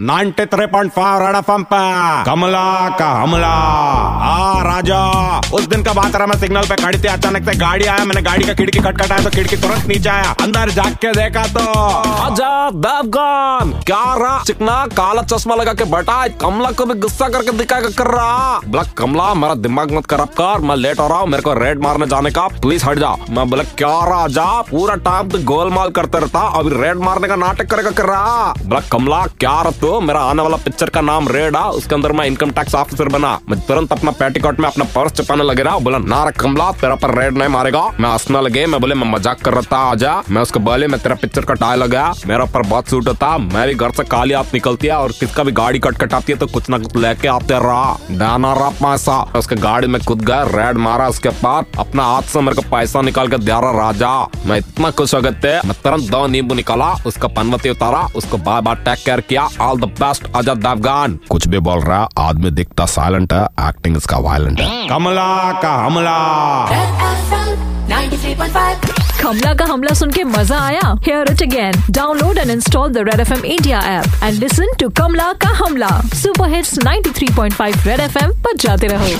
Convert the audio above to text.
93.5 red FM पे। कमला का हमला। आ, राजा, उस दिन का बात रहा, मैं सिग्नल पे खड़ी थी, अचानक से गाड़ी आया, मैंने गाड़ी का खिड़की खटखटाया तो खिड़की तुरंत नीचे आया। अंदर जाग के देखा तो। क्या रहा चिकना, काला चश्मा लगा के बैठा कमला को भी गुस्सा करके दिखा कर कर रहा। बोला कमला, मेरा दिमाग मत खराब कर, मैं लेट हो रहा हूँ, मेरे को रेड मारने जाने का। प्लीज़ हट जा। मैं बोला, क्या रहा जा पूरा टाइम तो गोलमाल करते रहता, अभी रेड मारने का नाटक करेगा, कर रहा। बोला कमला क्या रहा तो मेरा आने वाला पिक्चर का नाम रेड है उसके अंदर मैं इनकम टैक्स ऑफिसर बना। मैं तुरंत अपना पेटीकोट में अपना पर्स छपाने लगे रहा बोला, ना रे कमला, तेरा पर रेड नहीं मारेगा। मैं हंसने लगे, मैं बोले, मैं मज़ाक कर रहा था, आजा। मैं उसको बोले मैं तेरा पिक्चर का टाई लगा। मेरा पर बहुत सूट होता। मैं भी घर से काली हाथ निकलती है और किसका भी गाड़ी कट कटाती है तो कुछ ना कुछ लेके आते रहा। दाना रहा पैसा। उसके गाड़ी में कूद गया रेड मारा उसके पास। अपना हाथ से मेरे को पैसा निकाल के दिया रहा राजा। मैं इतना खुश हो गए थे। मैं तुरंत दो नींबू निकाला, उसका पनवती उतारा, उसको बार बार टेक केयर किया all the best Ajay Devgn कुछ भी बोल रहा है आदमी दिखता साइलेंट है एक्टिंग इसका वायलेंट है। कमला का हमला। Red FM 93.5 कमला का हमला सुन के मज़ा आया? Hear it again download and install the red F M India app and listen to Kamla का हमला super hits 93.5 red F M पर जाते रहो।